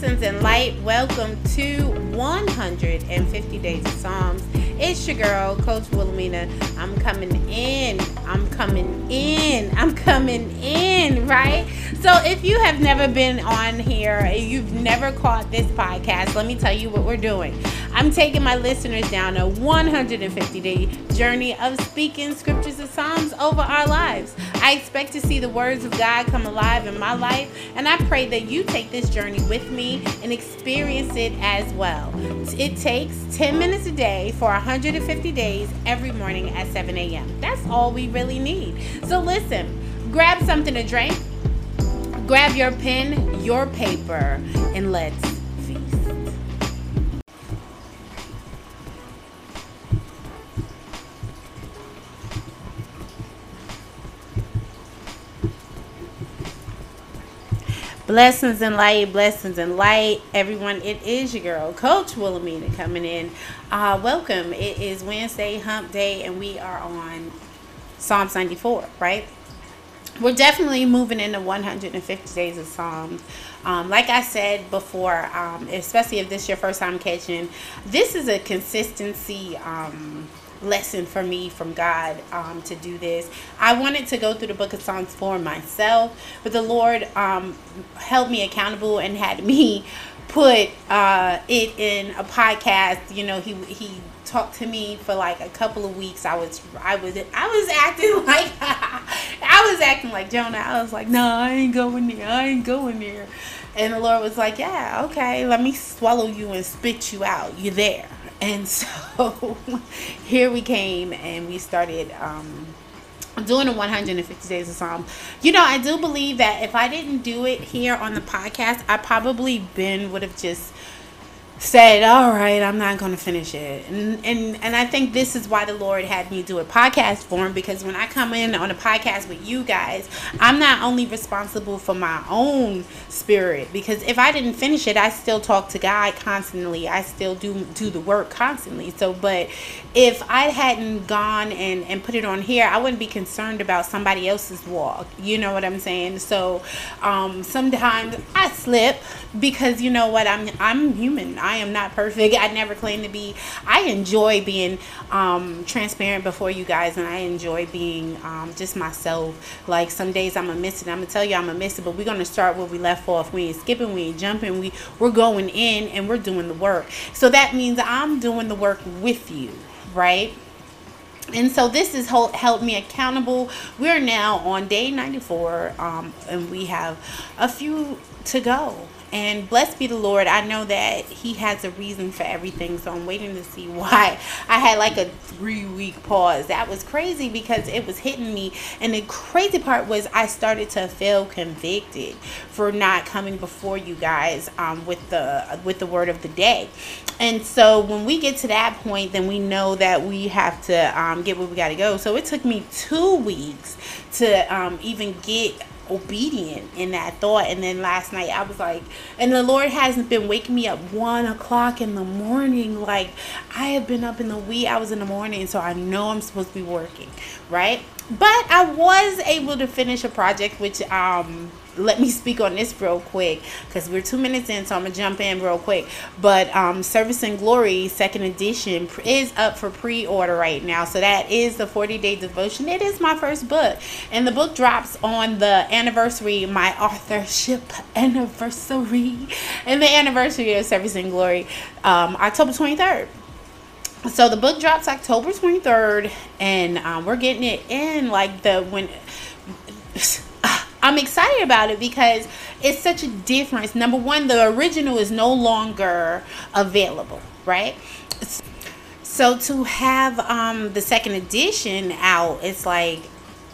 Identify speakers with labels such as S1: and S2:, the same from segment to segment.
S1: And light. Welcome to 150 Days of Psalms. It's your girl, Coach Wilhelmina. I'm coming in. I'm coming in. I'm coming in, right? So, if you have never been on here, you've never caught this podcast, let me tell you what we're doing. I'm taking my listeners down a 150 day journey of speaking scriptures and Psalms over our lives. I expect to see the words of God come alive in my life, and I pray that you take this journey with me and experience it as well. It takes 10 minutes a day for 150 days every morning at 7 a.m. That's all we really need. So, listen, grab something to drink, grab your pen, your paper, and let's feast. Blessings and light, blessings and light, everyone. It is your girl, Coach Wilhelmina, coming in. Uh, welcome. It is Wednesday, Hump Day, and we are on Psalms 94, right? We're definitely moving into 150 days of Psalms. Um, like I said before, um, especially if this is your first time catching, this is a consistency. Um, lesson for me from God um, to do this. I wanted to go through the book of Psalms for myself, but the Lord um, held me accountable and had me put uh, it in a podcast. You know, he he talked to me for like a couple of weeks. I was I was I was acting like I was acting like Jonah. I was like, no, I ain't going there. I ain't going there. And the Lord was like, yeah, okay, let me swallow you and spit you out. You're there. And so here we came and we started um, doing the 150 days of Psalm. You know, I do believe that if I didn't do it here on the podcast, I probably been would have just said, "All right, I'm not going to finish it." And and and I think this is why the Lord had me do a podcast form because when I come in on a podcast with you guys, I'm not only responsible for my own spirit because if I didn't finish it, I still talk to God constantly. I still do do the work constantly. So, but if I hadn't gone and and put it on here, I wouldn't be concerned about somebody else's walk. You know what I'm saying? So, um sometimes I slip because you know what? I'm I'm human. I am not perfect. I never claim to be. I enjoy being um, transparent before you guys, and I enjoy being um, just myself. Like some days I'm gonna miss it. I'm gonna tell you I'm gonna miss it, but we're gonna start where we left off. We ain't skipping, we ain't jumping. We we're going in and we're doing the work. So that means I'm doing the work with you, right? and so this has held me accountable we're now on day 94 um, and we have a few to go and blessed be the Lord, I know that He has a reason for everything. So I'm waiting to see why I had like a three week pause. That was crazy because it was hitting me. And the crazy part was I started to feel convicted for not coming before you guys um, with the with the word of the day. And so when we get to that point, then we know that we have to um, get where we got to go. So it took me two weeks to um, even get obedient in that thought. And then last night I was like, and the Lord hasn't been waking me up one o'clock in the morning. Like I have been up in the wee hours in the morning, so I know I'm supposed to be working, right? But I was able to finish a project which um let me speak on this real quick because we're two minutes in, so I'm gonna jump in real quick. But um, Service in Glory second edition is up for pre-order right now, so that is the 40 day devotion. It is my first book, and the book drops on the anniversary, my authorship anniversary, and the anniversary of Service in Glory, um, October 23rd so the book drops october 23rd and um, we're getting it in like the when I'm excited about it because it's such a difference. Number one, the original is no longer available, right? So to have um, the second edition out, it's like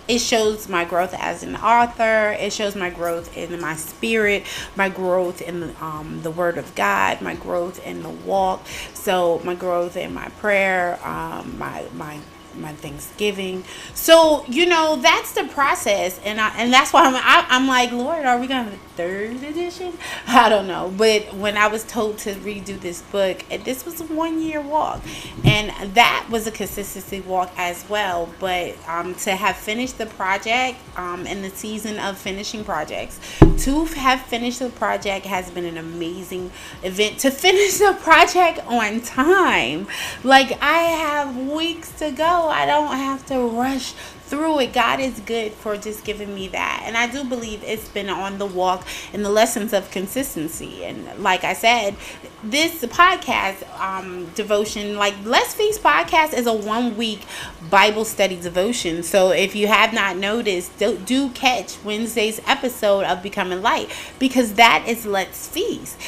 S1: it shows my growth as an author. It shows my growth in my spirit, my growth in the, um, the Word of God, my growth in the walk. So my growth in my prayer, um, my my my Thanksgiving. So you know that's the process, and I and that's why I'm I, I'm like Lord, are we gonna have a third edition? I don't know, but when I was told to redo this book, this was a one year walk, and that was a consistency walk as well. But um, to have finished the project um, in the season of finishing projects, to have finished the project has been an amazing event. To finish the project on time, like I have weeks to go I don't have to rush through it. God is good for just giving me that. And I do believe it's been on the walk in the lessons of consistency. And like I said, this podcast um, devotion, like Let's Feast podcast, is a one week Bible study devotion. So if you have not noticed, do, do catch Wednesday's episode of Becoming Light because that is Let's Feast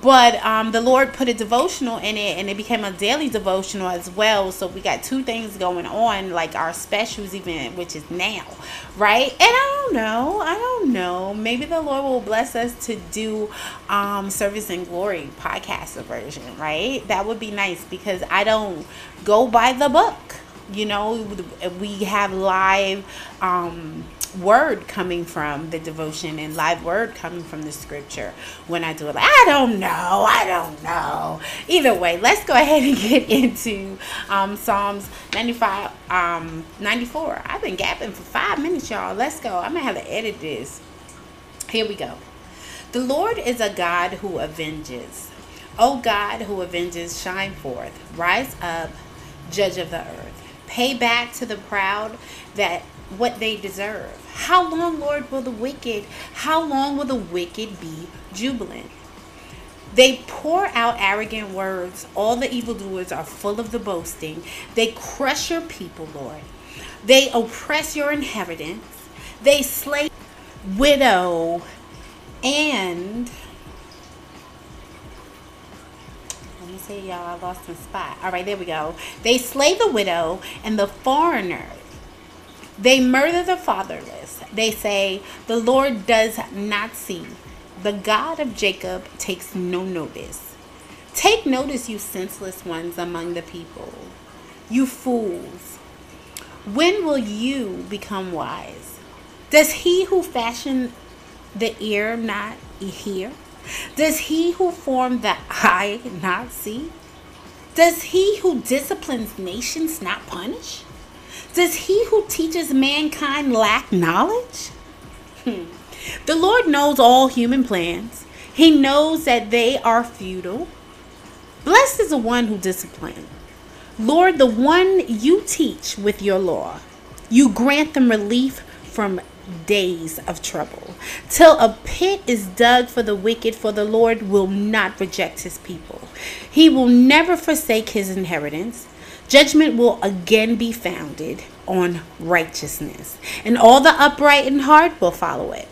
S1: but um, the Lord put a devotional in it, and it became a daily devotional as well. So we got two things going on, like our specials which is now, right? And I don't know, I don't know. Maybe the Lord will bless us to do um, Service in Glory podcast version, right? That would be nice because I don't go by the book. You know, we have live. Um, word coming from the devotion and live word coming from the scripture when I do it. I don't know. I don't know. Either way, let's go ahead and get into um, Psalms 95, um, 94. I've been gapping for five minutes, y'all. Let's go. I'm to have to edit this. Here we go. The Lord is a God who avenges. O God who avenges, shine forth. Rise up, judge of the earth. Pay back to the proud that what they deserve. How long, Lord, will the wicked, how long will the wicked be jubilant? They pour out arrogant words. All the evildoers are full of the boasting. They crush your people, Lord. They oppress your inheritance. They slay widow and see y'all I lost my spot. All right, there we go. They slay the widow and the foreigner they murder the fatherless. They say, The Lord does not see. The God of Jacob takes no notice. Take notice, you senseless ones among the people, you fools. When will you become wise? Does he who fashioned the ear not hear? Does he who formed the eye not see? Does he who disciplines nations not punish? Does he who teaches mankind lack knowledge? Hmm. The Lord knows all human plans. He knows that they are futile. Blessed is the one who disciplines. Lord, the one you teach with your law. You grant them relief from days of trouble, till a pit is dug for the wicked, for the Lord will not reject his people. He will never forsake his inheritance. Judgment will again be founded on righteousness, and all the upright in heart will follow it.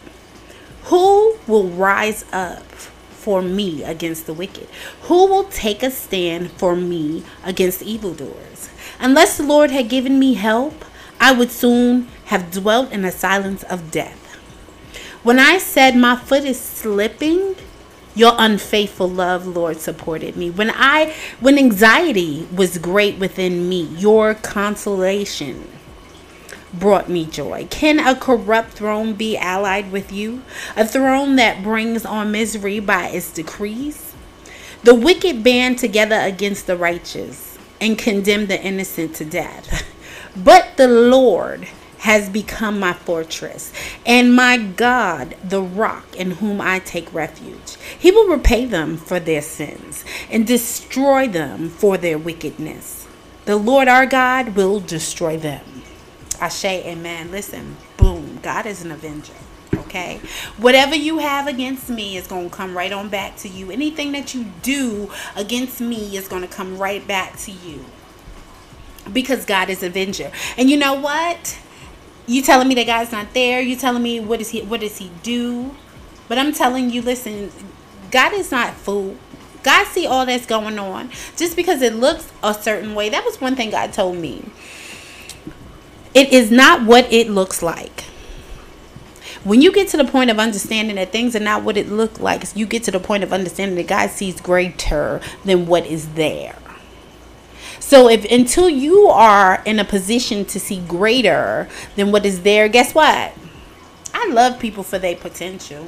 S1: Who will rise up for me against the wicked? Who will take a stand for me against evildoers? Unless the Lord had given me help, I would soon have dwelt in the silence of death. When I said my foot is slipping, your unfaithful love, Lord, supported me. When I when anxiety was great within me, your consolation brought me joy. Can a corrupt throne be allied with you? A throne that brings on misery by its decrees? The wicked band together against the righteous and condemn the innocent to death. But the Lord has become my fortress, and my God, the rock in whom I take refuge. He will repay them for their sins and destroy them for their wickedness. The Lord our God will destroy them. Ashe, amen. Listen, boom. God is an avenger. Okay? Whatever you have against me is going to come right on back to you. Anything that you do against me is going to come right back to you because God is avenger. And you know what? You telling me that God's not there. You telling me what is he what does he do? But I'm telling you, listen, God is not fool. God see all that's going on. Just because it looks a certain way. That was one thing God told me. It is not what it looks like. When you get to the point of understanding that things are not what it looked like, you get to the point of understanding that God sees greater than what is there. So if until you are in a position to see greater than what is there, guess what? I love people for their potential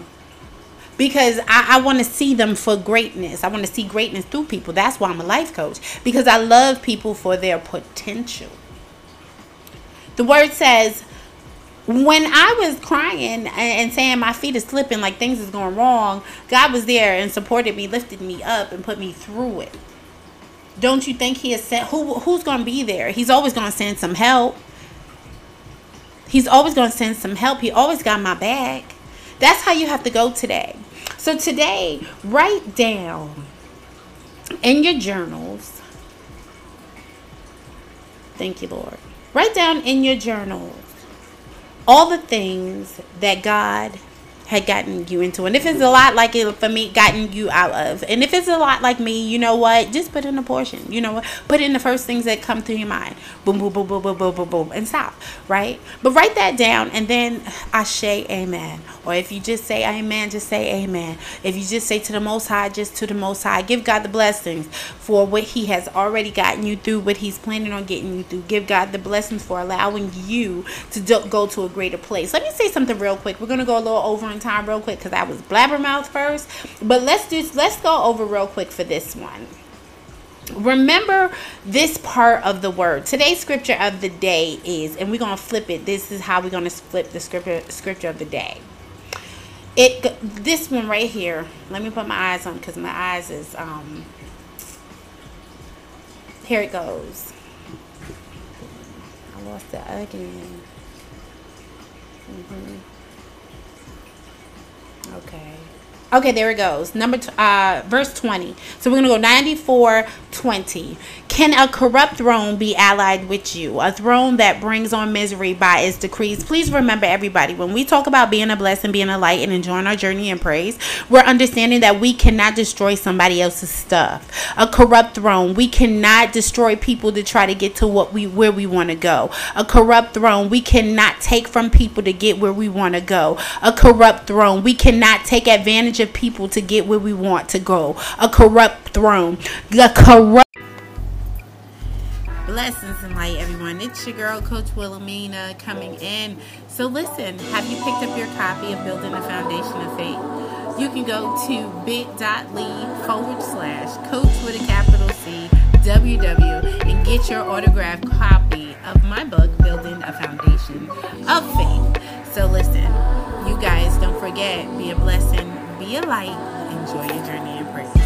S1: because I, I want to see them for greatness. I want to see greatness through people. That's why I'm a life coach because I love people for their potential. The word says, when I was crying and saying my feet are slipping, like things is going wrong, God was there and supported me, lifted me up, and put me through it. Don't you think He has sent who? Who's going to be there? He's always going to send some help. He's always going to send some help. He always got my back. That's how you have to go today. So today, write down in your journals. Thank you, Lord. Write down in your journals all the things that God had gotten you into. And if it's a lot like it for me, gotten you out of. And if it's a lot like me, you know what? Just put in a portion. You know what? Put in the first things that come through your mind. Boom, boom, boom, boom, boom, boom, boom, boom. And stop. Right? But write that down and then I say amen. Or if you just say amen, just say amen. If you just say to the most high, just to the most high. Give God the blessings for what he has already gotten you through, what he's planning on getting you through. Give God the blessings for allowing you to go to a greater place. Let me say something real quick. We're going to go a little over in time real quick because I was blabbermouth first. But let's do let's go over real quick for this one. Remember this part of the word. Today's scripture of the day is, and we're gonna flip it. This is how we're gonna flip the scripture scripture of the day. It this one right here. Let me put my eyes on because my eyes is um. Here it goes. I lost it again. Mm-hmm. Okay. Okay, there it goes. Number uh, verse 20. So we're going to go 94 20. Can a corrupt throne be allied with you? A throne that brings on misery by its decrees. Please remember, everybody, when we talk about being a blessing, being a light, and enjoying our journey in praise, we're understanding that we cannot destroy somebody else's stuff. A corrupt throne, we cannot destroy people to try to get to what we where we want to go. A corrupt throne, we cannot take from people to get where we want to go. A corrupt throne, we cannot take advantage of people to get where we want to go. A corrupt throne, the corrupt Blessings and light, everyone. It's your girl, Coach Wilhelmina, coming in. So, listen, have you picked up your copy of Building a Foundation of Faith? You can go to bit.ly forward slash coach with a capital C WW and get your autographed copy of my book, Building a Foundation of Faith. So, listen, you guys don't forget, be a blessing, be a light, enjoy your journey in praise.